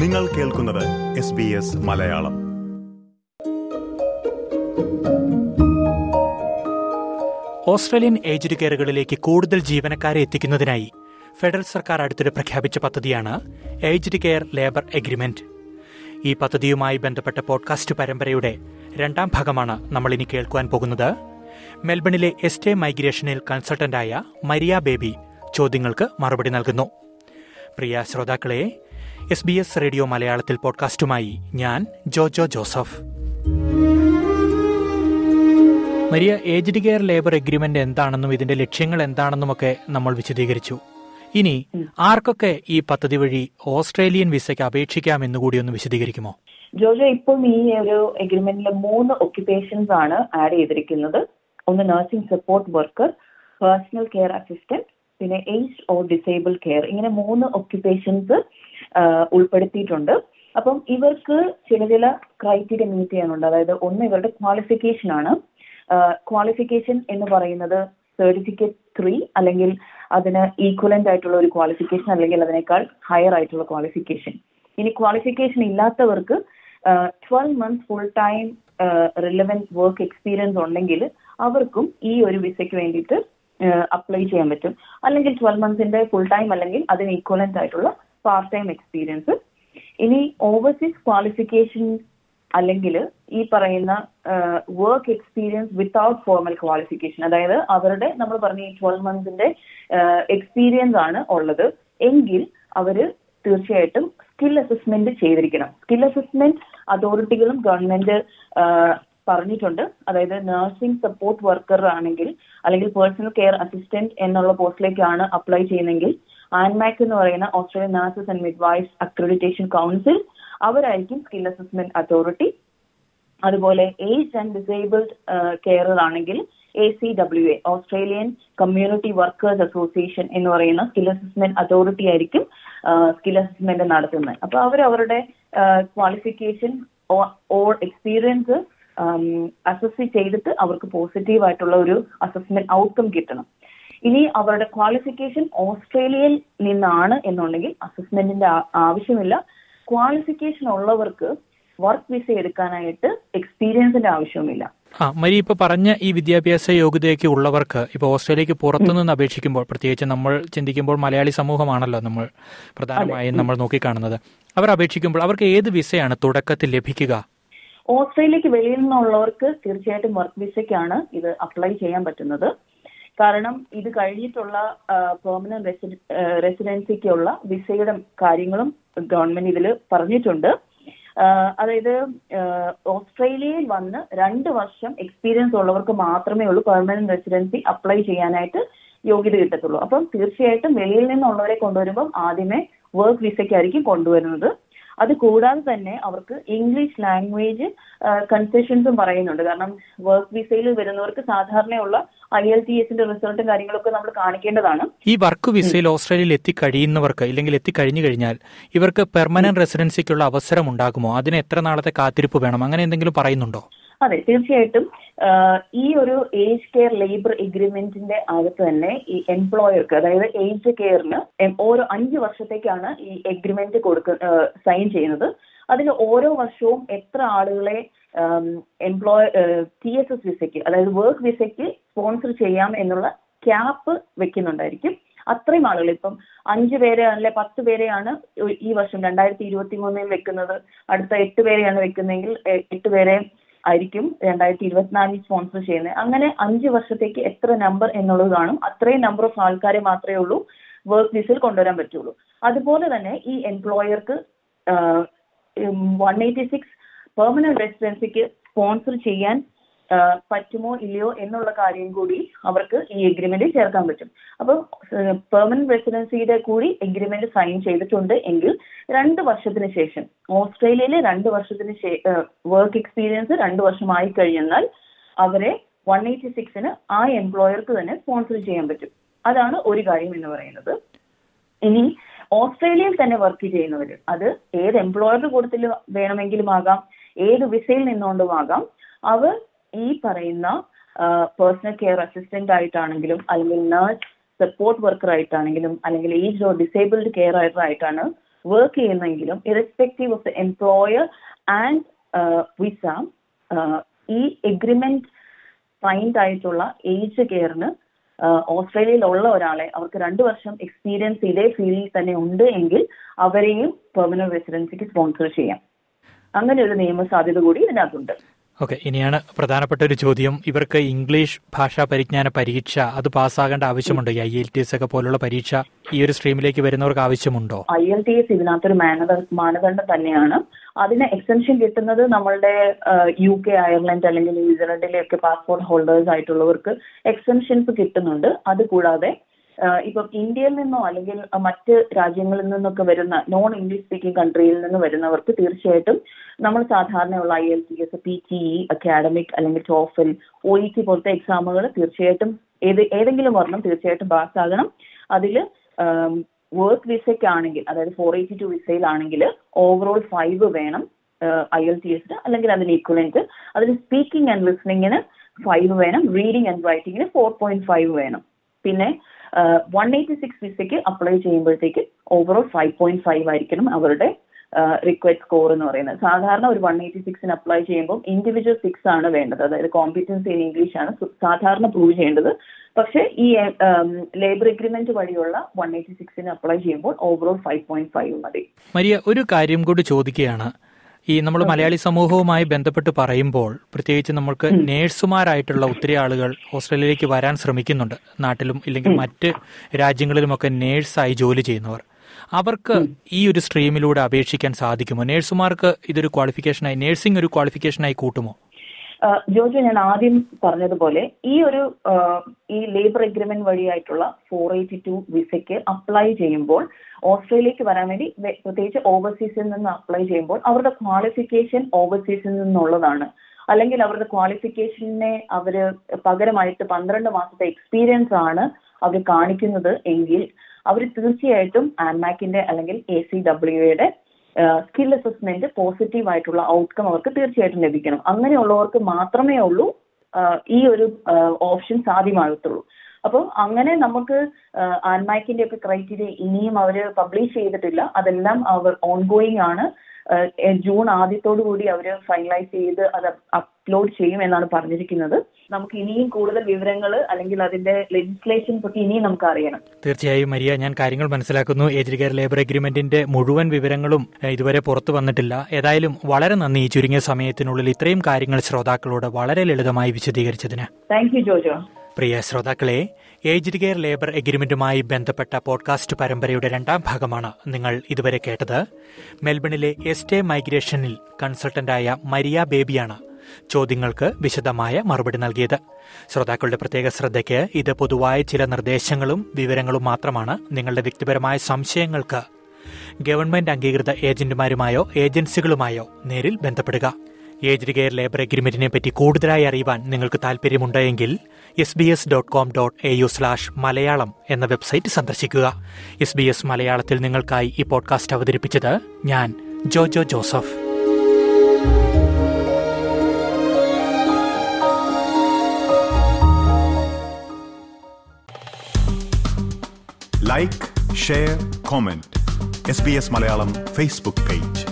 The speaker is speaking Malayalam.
നിങ്ങൾ കേൾക്കുന്നത് S B S Malayalam. Australian aged കെയറുകളിലേക്ക് കൂടുതൽ ജീവനക്കാരെ എത്തിക്കുന്നതിനായി ഫെഡറൽ സർക്കാർ അടുത്തിടെ പ്രഖ്യാപിച്ച പദ്ധതിയാണ് ഏജ്ഡ് കെയർ ലേബർ എഗ്രിമെന്റ്. ഈ പദ്ധതിയുമായി ബന്ധപ്പെട്ട പോഡ്കാസ്റ്റ് പരമ്പരയുടെ രണ്ടാം ഭാഗമാണ് നമ്മൾ ഇനി കേൾക്കുവാൻ പോകുന്നത്. മെൽബണിലെ എസ്റ്റേ മൈഗ്രേഷനിൽ കൺസൾട്ടന്റായ മരിയ ബേബി ചോദ്യങ്ങൾക്ക് മറുപടി നൽകുന്നു. പ്രിയ ശ്രോതാക്കളെ എസ് ബി എസ് റേഡിയോ മലയാളത്തിൽ പോഡ്കാസ്റ്റുമായി ഞാൻ Jojo Joseph. Maria aged care labour agreement എന്താണെന്നും ഇതിന്റെ ലക്ഷ്യങ്ങൾ എന്താണെന്നുമൊക്കെ നമ്മൾ വിശദീകരിച്ചു. ഇനി ആർക്കൊക്കെ ഈ പദ്ധതി വഴി ഓസ്ട്രേലിയൻ വിസയ്ക്ക് അപേക്ഷിക്കാം എന്നുകൂടി ഒന്ന് വിശദീകരിക്കുമോ? ജോജോ ഇപ്പം ഈ ഒരു എഗ്രിമെന്റിൽ മൂന്ന് ഒക്യുപേഷൻസ് ആണ് ആഡ് ചെയ്തിരിക്കുന്നത്. ഒന്ന് nursing support worker personal care assistant പിന്നെ ഏജ് ഓർ ഡിസേബിൾ കെയർ ഇങ്ങനെ മൂന്ന് ഒക്യുപ്പേഷൻസ് ഉൾപ്പെടുത്തിയിട്ടുണ്ട്. അപ്പം ഇവർക്ക് ചില ചില ക്രൈറ്റീരിയ മീറ്റ് ചെയ്യാനുണ്ട്. അതായത് ഒന്ന് ഇവരുടെ ക്വാളിഫിക്കേഷൻ ആണ്. ക്വാളിഫിക്കേഷൻ എന്ന് പറയുന്നത് സർട്ടിഫിക്കറ്റ് ത്രീ അല്ലെങ്കിൽ അതിന് ഈക്വലന്റ് ആയിട്ടുള്ള ഒരു ക്വാളിഫിക്കേഷൻ അല്ലെങ്കിൽ അതിനേക്കാൾ ഹയർ ആയിട്ടുള്ള ക്വാളിഫിക്കേഷൻ ഇനി ക്വാളിഫിക്കേഷൻ ഇല്ലാത്തവർക്ക് twelve months full time relevant work experience ഉണ്ടെങ്കിൽ അവർക്കും ഈ ഒരു വിസയ്ക്ക് വേണ്ടിയിട്ട് അപ്ലൈ ചെയ്യാൻ പറ്റും. അല്ലെങ്കിൽ ട്വൽവ് മന്ത്സിന്റെ ഫുൾ ടൈം അല്ലെങ്കിൽ അതിന് ഈക്വലന്റ് ആയിട്ടുള്ള പാർട്ട് ടൈം എക്സ്പീരിയൻസ് ഇനി ഓവർസീസ് ക്വാളിഫിക്കേഷൻ അല്ലെങ്കിൽ ഈ പറയുന്ന work experience without formal qualification അതായത് അവരുടെ നമ്മൾ പറഞ്ഞ ഈ ട്വൽവ് മന്ത്സിന്റെ എക്സ്പീരിയൻസ് ആണ് ഉള്ളത്. എങ്കിൽ അവർ തീർച്ചയായിട്ടും സ്കിൽ അസസ്മെന്റ് ചെയ്തിരിക്കണം. സ്കിൽ അസസ്മെന്റ് അതോറിറ്റികളും ഗവൺമെന്റ് പറഞ്ഞിട്ടുണ്ട്. അതായത് നഴ്സിംഗ് സപ്പോർട്ട് വർക്കർ ആണെങ്കിൽ അല്ലെങ്കിൽ പേഴ്സണൽ കെയർ അസിസ്റ്റന്റ് എന്നുള്ള പോസ്റ്റിലേക്കാണ് അപ്ലൈ ചെയ്യുന്നതെങ്കിൽ ആൻമാക് എന്ന് പറയുന്ന Australian nurses and midwives accreditation council അവരായിരിക്കും സ്കിൽ അസസ്മെന്റ് അതോറിറ്റി അതുപോലെ ഏജ് ആൻഡ് ഡിസേബിൾഡ് കെയറർ ആണെങ്കിൽ A C W A Australian community workers association എന്ന് പറയുന്ന സ്കിൽ അസസ്മെന്റ് അതോറിറ്റി ആയിരിക്കും സ്കിൽ അസസ്മെന്റ് നടത്തുന്നത്. അപ്പൊ അവർ അവരുടെ ക്വാളിഫിക്കേഷൻ ഓൾ എക്സ്പീരിയൻസ് അസസ് ചെയ്തിട്ട് അവർക്ക് പോസിറ്റീവ് ആയിട്ടുള്ള ഒരു അസസ്മെന്റ് ഔട്ട്കം കിട്ടണം. ഇനി അവരുടെ ക്വാളിഫിക്കേഷൻ ഓസ്ട്രേലിയയിൽ നിന്നാണ് എന്നുണ്ടെങ്കിൽ അസസ്മെന്റിന്റെ ആവശ്യമില്ല. ക്വാളിഫിക്കേഷൻ ഉള്ളവർക്ക് വർക്ക് വിസ എടുക്കാനായിട്ട് എക്സ്പീരിയൻസിന്റെ ആവശ്യവുമില്ല. ആ മരി ഇപ്പൊ പറഞ്ഞ ഈ വിദ്യാഭ്യാസ യോഗ്യതയൊക്കെ ഉള്ളവർക്ക് ഇപ്പൊ ഓസ്ട്രേലിയക്ക് പുറത്തുനിന്ന് അപേക്ഷിക്കുമ്പോൾ പ്രത്യേകിച്ച് നമ്മൾ ചിന്തിക്കുമ്പോൾ മലയാളി സമൂഹമാണല്ലോ നമ്മൾ പ്രധാനമായും നമ്മൾ നോക്കിക്കാണുന്നത്. അവർ അപേക്ഷിക്കുമ്പോൾ അവർക്ക് ഏത് വിസയാണ് തുടക്കത്തിൽ ലഭിക്കുക? ഓസ്ട്രേലിയക്ക് വെളിയിൽ നിന്നുള്ളവർക്ക് തീർച്ചയായിട്ടും വർക്ക് വിസയ്ക്കാണ് ഇത് അപ്ലൈ ചെയ്യാൻ പറ്റുന്നത്. കാരണം ഇത് കഴിഞ്ഞിട്ടുള്ള പെർമനന്റ് റെസിഡൻസിക്കുള്ള വിസയുടെ കാര്യങ്ങളും ഗവൺമെന്റ് ഇതിൽ പറഞ്ഞിട്ടുണ്ട്. അതായത് ഓസ്ട്രേലിയയിൽ വന്ന് രണ്ട് വർഷം എക്സ്പീരിയൻസ് ഉള്ളവർക്ക് മാത്രമേ ഉള്ളൂ പെർമനന്റ് റെസിഡൻസി അപ്ലൈ ചെയ്യാനായിട്ട് യോഗ്യത കിട്ടത്തുള്ളൂ. അപ്പം തീർച്ചയായിട്ടും വെളിയിൽ നിന്നുള്ളവരെ കൊണ്ടുവരുമ്പം ആദ്യമേ വർക്ക് വിസയ്ക്കായിരിക്കും കൊണ്ടുവരുന്നത്. അത് കൂടാതെ തന്നെ അവർക്ക് ഇംഗ്ലീഷ് ലാംഗ്വേജ് കൺസെഷൻസും പറയുന്നുണ്ട്. കാരണം വർക്ക് വിസയിൽ വരുന്നവർക്ക് സാധാരണയുള്ള ഐ എൽ ടി എസിന്റെ റിസൾട്ടും കാര്യങ്ങളൊക്കെ നമ്മൾ കാണിക്കേണ്ടതാണ്. ഈ വർക്ക് വിസയിൽ ഓസ്ട്രേലിയയിൽ എത്തിക്കഴിയുന്നവർക്ക് ഇല്ലെങ്കിൽ എത്തിക്കഴിഞ്ഞു കഴിഞ്ഞാൽ ഇവർക്ക് പെർമനന്റ് റെസിഡൻസിക്കുള്ള അവസരം ഉണ്ടാകുമോ? അതിന് എത്ര നാളത്തെ കാത്തിരിപ്പ് വേണം? അങ്ങനെ എന്തെങ്കിലും പറയുന്നുണ്ടോ? അതെ തീർച്ചയായിട്ടും ഈ ഒരു ഏജ് കെയർ ലേബർ എഗ്രിമെന്റിന്റെ അകത്ത് തന്നെ ഈ എംപ്ലോയർക്ക് അതായത് ഏജ് കെയറിന് ഓരോ അഞ്ച് വർഷത്തേക്കാണ് ഈ എഗ്രിമെന്റ് കൊടുക്ക സൈൻ ചെയ്യുന്നത്. അതിൽ ഓരോ വർഷവും എത്ര ആളുകളെ എംപ്ലോയ ടി എസ് എസ് വിസയ്ക്ക് അതായത് വർക്ക് വിസയ്ക്ക് സ്പോൺസർ ചെയ്യാം എന്നുള്ള ക്യാപ്പ് വെക്കുന്നുണ്ടായിരിക്കും. അത്രയും ആളുകൾ ഇപ്പം അഞ്ചു പേരെ അല്ലെ പത്ത് പേരെയാണ് ഈ വർഷം രണ്ടായിരത്തി ഇരുപത്തി മൂന്നിൽ വെക്കുന്നത്. അടുത്ത എട്ട് പേരെയാണ് വെക്കുന്നതെങ്കിൽ എട്ട് പേരെ ആയിരിക്കും രണ്ടായിരത്തി ഇരുപത്തിനാലിൽ സ്പോൺസർ ചെയ്യുന്നത്. അങ്ങനെ അഞ്ച് വർഷത്തേക്ക് എത്ര നമ്പർ എന്നുള്ളത് കാണും. അത്രയും നമ്പർ ഓഫ് ആൾക്കാരെ മാത്രമേ ഉള്ളൂ. വർക്ക് വിസയിൽ കൊണ്ടുവരാൻ പറ്റുള്ളൂ. അതുപോലെ തന്നെ ഈ എംപ്ലോയർക്ക് വൺ എയ്റ്റി സിക്സ് പെർമനന്റ് റെസിഡൻസിക്ക് സ്പോൺസർ ചെയ്യാൻ പറ്റുമോ ഇല്ലയോ എന്നുള്ള കാര്യം കൂടി അവർക്ക് ഈ എഗ്രിമെന്റിൽ ചേർക്കാൻ പറ്റും. അപ്പോൾ പെർമനന്റ് റെസിഡൻസിയുടെ കൂടി എഗ്രിമെന്റ് സൈൻ ചെയ്തിട്ടുണ്ട് എങ്കിൽ രണ്ട് വർഷത്തിന് ശേഷം ഓസ്ട്രേലിയയിലെ രണ്ട് വർഷത്തിന് വർക്ക് എക്സ്പീരിയൻസ് രണ്ട് വർഷമായി കഴിഞ്ഞാൽ അവരെ വൺ എയ്റ്റി സിക്സിന് ആ എംപ്ലോയർക്ക് തന്നെ സ്പോൺസർ ചെയ്യാൻ പറ്റും. അതാണ് ഒരു കാര്യം എന്ന് പറയുന്നത്. ഇനി ഓസ്ട്രേലിയയിൽ തന്നെ വർക്ക് ചെയ്യുന്നവർ അത് ഏത് എംപ്ലോയറുടെ കൂട്ടത്തിൽ വേണമെങ്കിലും ആകാം ഏത് വിസയിൽ നിന്നുകൊണ്ടും ആകാം അവർ ഈ പറയുന്ന പേഴ്സണൽ കെയർ അസിസ്റ്റന്റ് ആയിട്ടാണെങ്കിലും അല്ലെങ്കിൽ നഴ്സ് സപ്പോർട്ട് വർക്കർ ആയിട്ടാണെങ്കിലും അല്ലെങ്കിൽ ഏജ് ഓർ ഡിസേബിൾഡ് കെയർ ആയിട്ടാണ് work ചെയ്യുന്നെങ്കിലും irrespective of the employer and visa ഈ എഗ്രിമെന്റ് സൈൻഡ് ആയിട്ടുള്ള ഏജ് കെയറിന് ഓസ്ട്രേലിയയിലുള്ള ഒരാളെ അവർക്ക് രണ്ടു വർഷം എക്സ്പീരിയൻസ് ഇതേ ഫീൽഡിൽ തന്നെ ഉണ്ട് എങ്കിൽ അവരെയും പെർമനന്റ് റെസിഡൻസിക്ക് സ്പോൺസർ ചെയ്യാം. അങ്ങനെ ഒരു നിയമസാധ്യത കൂടി ഇതിനകത്തുണ്ട്. ഓക്കെ ഇനിയാണ് പ്രധാനപ്പെട്ട ഒരു ചോദ്യം. ഇവർക്ക് ഇംഗ്ലീഷ് ഭാഷാ പരിജ്ഞാന പരീക്ഷ അത് പാസ്സാകേണ്ട ആവശ്യമുണ്ടോ? ഐ എൽ ടി എസ് ഒക്കെ പോലുള്ള പരീക്ഷ ഈ ഒരു സ്ട്രീമിലേക്ക് വരുന്നവർക്ക് ആവശ്യമുണ്ടോ? ഐ എൽ ടി എസ് ഇതിനകത്തൊരു മാനദണ്ഡം തന്നെയാണ്. അതിന് എക്സെൻഷൻ കിട്ടുന്നത് നമ്മളുടെ യു കെ അയർലൻഡ് അല്ലെങ്കിൽ ന്യൂസിലൻഡിലെ ഒക്കെ പാസ്പോർട്ട് ഹോൾഡേഴ്സ് ആയിട്ടുള്ളവർക്ക് എക്സെൻഷൻസ് കിട്ടുന്നുണ്ട്. അതുകൂടാതെ ഇപ്പം ഇന്ത്യയിൽ നിന്നോ അല്ലെങ്കിൽ മറ്റ് രാജ്യങ്ങളിൽ നിന്നൊക്കെ വരുന്ന നോൺ ഇംഗ്ലീഷ് സ്പീക്കിംഗ് കൺട്രിയിൽ നിന്ന് വരുന്നവർക്ക് തീർച്ചയായിട്ടും നമ്മൾ സാധാരണയുള്ള I L T S P T E academic അല്ലെങ്കിൽ ടോഫൽ ഒ ഇ ടി പോലത്തെ എക്സാമുകൾ തീർച്ചയായിട്ടും ഏത് ഏതെങ്കിലും ഒരെണ്ണം തീർച്ചയായിട്ടും പാസ്സാകണം അതിൽ വർക്ക് വിസയ്ക്കാണെങ്കിൽ അതായത് ഫോർ എയ്റ്റി ടു വിസയിലാണെങ്കിൽ ഓവറോൾ ഫൈവ് വേണം ഐ എൽ ടി എസിന് അല്ലെങ്കിൽ അതിന് ഈക്വലന്റ് അതിൽ സ്പീക്കിംഗ് ആൻഡ് ലിസ്ണിങ്ങിന് ഫൈവ് വേണം റീഡിംഗ് ആൻഡ് റൈറ്റിങ്ങിന് ഫോർ പോയിന്റ് ഫൈവ് വേണം. പിന്നെ വൺ എയ്റ്റി സിക്സ് വിസയ്ക്ക് അപ്ലൈ ചെയ്യുമ്പോഴത്തേക്ക് ഓവറോൾ ഫൈവ് പോയിന്റ് ഫൈവ് ആയിരിക്കണം അവരുടെ റിക്വസ്റ്റ് സ്കോർ എന്ന് പറയുന്നത്. സാധാരണ ഒരു വൺ എയ്റ്റി സിക്സിന് അപ്ലൈ ചെയ്യുമ്പോൾ ഇൻഡിവിജ്വൽ സിക്സ് ആണ് വേണ്ടത്. അതായത് കോമ്പറ്റൻസി ഇൻ ഇംഗ്ലീഷ് ആണ് സാധാരണ പ്രൂവ് ചെയ്യേണ്ടത്. പക്ഷേ ഈ ലേബർ എഗ്രിമെന്റ് വഴിയുള്ള വൺ എയ്റ്റി സിക്സിന് അപ്ലൈ ചെയ്യുമ്പോൾ ഓവറോൾ ഫൈവ് പോയിന്റ് ഫൈവ് മതി. മരിയ ഒരു കാര്യം കൂടി ചോദിക്കുകയാണ്. ഈ നമ്മൾ മലയാളി സമൂഹവുമായി ബന്ധപ്പെട്ട് പറയുമ്പോൾ പ്രത്യേകിച്ച് നമ്മൾക്ക് നേഴ്സുമാരായിട്ടുള്ള ഒത്തിരി ആളുകൾ ഓസ്ട്രേലിയയിലേക്ക് വരാൻ ശ്രമിക്കുന്നുണ്ട്. നാട്ടിലും ഇല്ലെങ്കിൽ മറ്റ് രാജ്യങ്ങളിലുമൊക്കെ നേഴ്സായി ജോലി ചെയ്യുന്നവർ. അവർക്ക് ഈ ഒരു സ്ട്രീമിലൂടെ അപേക്ഷിക്കാൻ സാധിക്കുമോ? നേഴ്സുമാർക്ക് ഇതൊരു ക്വാളിഫിക്കേഷനായി നേഴ്സിംഗ് ഒരു ക്വാളിഫിക്കേഷനായി കൂട്ടുമോ? ജോജു ഞാൻ ആദ്യം പറഞ്ഞതുപോലെ ഈ ഒരു ഈ ലേബർ അഗ്രിമെന്റ് വഴിയായിട്ടുള്ള ഫോർ എയ്റ്റി ടു വിസയ്ക്ക് അപ്ലൈ ചെയ്യുമ്പോൾ ഓസ്ട്രേലിയക്ക് വരാൻ വേണ്ടി പ്രത്യേകിച്ച് ഓവർസീസിൽ നിന്ന് അപ്ലൈ ചെയ്യുമ്പോൾ അവരുടെ ക്വാളിഫിക്കേഷൻ ഓവർസീസിൽ നിന്നുള്ളതാണ്. അല്ലെങ്കിൽ അവരുടെ ക്വാളിഫിക്കേഷനെ അവർ പകരമായിട്ട് പന്ത്രണ്ട് മാസത്തെ എക്സ്പീരിയൻസ് ആണ് അവർ കാണിക്കുന്നത് എങ്കിൽ അവർ തീർച്ചയായിട്ടും ആൻമാക്കിന്റെ അല്ലെങ്കിൽ എ സി ഡബ്ല്യുയുടെ സ്കിൽ അസസ്മെന്റ് പോസിറ്റീവ് ആയിട്ടുള്ള ഔട്ട്കം അവർക്ക് തീർച്ചയായിട്ടും ലഭിക്കണം. അങ്ങനെയുള്ളവർക്ക് മാത്രമേ ഉള്ളൂ ഈ ഒരു ഓപ്ഷൻ സാധ്യമാകത്തുള്ളൂ. അപ്പോൾ അങ്ങനെ നമുക്ക് ആൻമാക്കിന്റെ ഒക്കെ ക്രൈറ്റീരിയ ഇനിയും അവർ പബ്ലിഷ് ചെയ്തിട്ടില്ല. അതെല്ലാം അവർ ഓൺഗോയിങ് ആണ്. ജൂൺ ആദ്യത്തോടു കൂടി അവർ ഫൈനലൈസ് ചെയ്ത് അത് അപ്ലോഡ് ചെയ്യും എന്നാണ് പറഞ്ഞിരിക്കുന്നത്. നമുക്ക് ഇനിയും കൂടുതൽ വിവരങ്ങൾ അല്ലെങ്കിൽ അതിന്റെ ലെജിസ്ലേഷൻ പറ്റി ഇനിയും നമുക്ക് അറിയണം. തീർച്ചയായും മരിയ ഞാൻ കാര്യങ്ങൾ മനസ്സിലാക്കുന്നു. ഏജ് കെയർ ലേബർ അഗ്രിമെന്റിന്റെ മുഴുവൻ വിവരങ്ങളും ഇതുവരെ പുറത്തു വന്നിട്ടില്ല. ഏതായാലും വളരെ നന്ദി ഈ ചുരുങ്ങിയ സമയത്തിനുള്ളിൽ ഇത്രയും കാര്യങ്ങൾ ശ്രോതാക്കളോട് വളരെ ലളിതമായി വിശദീകരിച്ചതിന്. Thank you Jojo. പ്രിയ ശ്രോതാക്കളെ ഏജ്ഡ് കെയർ ലേബർ എഗ്രിമെന്റുമായി ബന്ധപ്പെട്ട പോഡ്കാസ്റ്റ് പരമ്പരയുടെ രണ്ടാം ഭാഗമാണ് നിങ്ങൾ ഇതുവരെ കേട്ടത്. മെൽബണിലെ എസ്റ്റേ മൈഗ്രേഷനിൽ കൺസൾട്ടന്റായ മരിയ ബേബിയാണ് ചോദ്യങ്ങൾക്ക് വിശദമായ മറുപടി നൽകിയത്. ശ്രോതാക്കളുടെ പ്രത്യേക ശ്രദ്ധയ്ക്ക് ഇത് പൊതുവായ ചില നിർദ്ദേശങ്ങളും വിവരങ്ങളും മാത്രമാണ് നിങ്ങളുടെ വ്യക്തിപരമായ സംശയങ്ങൾക്ക് ഗവൺമെന്റ് അംഗീകൃത ഏജന്റുമാരുമായോ ഏജൻസികളുമായോ നേരിൽ ബന്ധപ്പെടുക. ഏജ്ഡ് കെയർ ലേബർ അഗ്രിമെന്റിനെ പറ്റി കൂടുതലായി അറിയുവാൻ നിങ്ങൾക്ക് താല്പര്യമുണ്ടെങ്കിൽ S B S dot com dot A U slash Malayalam എന്ന വെബ്സൈറ്റ് സന്ദർശിക്കുക. എസ് ബി എസ് മലയാളത്തിൽ നിങ്ങൾക്കായി ഈ പോഡ്കാസ്റ്റ് അവതരിപ്പിച്ചത് ഞാൻ Jojo Joseph. Like share comment S B S Malayalam Facebook page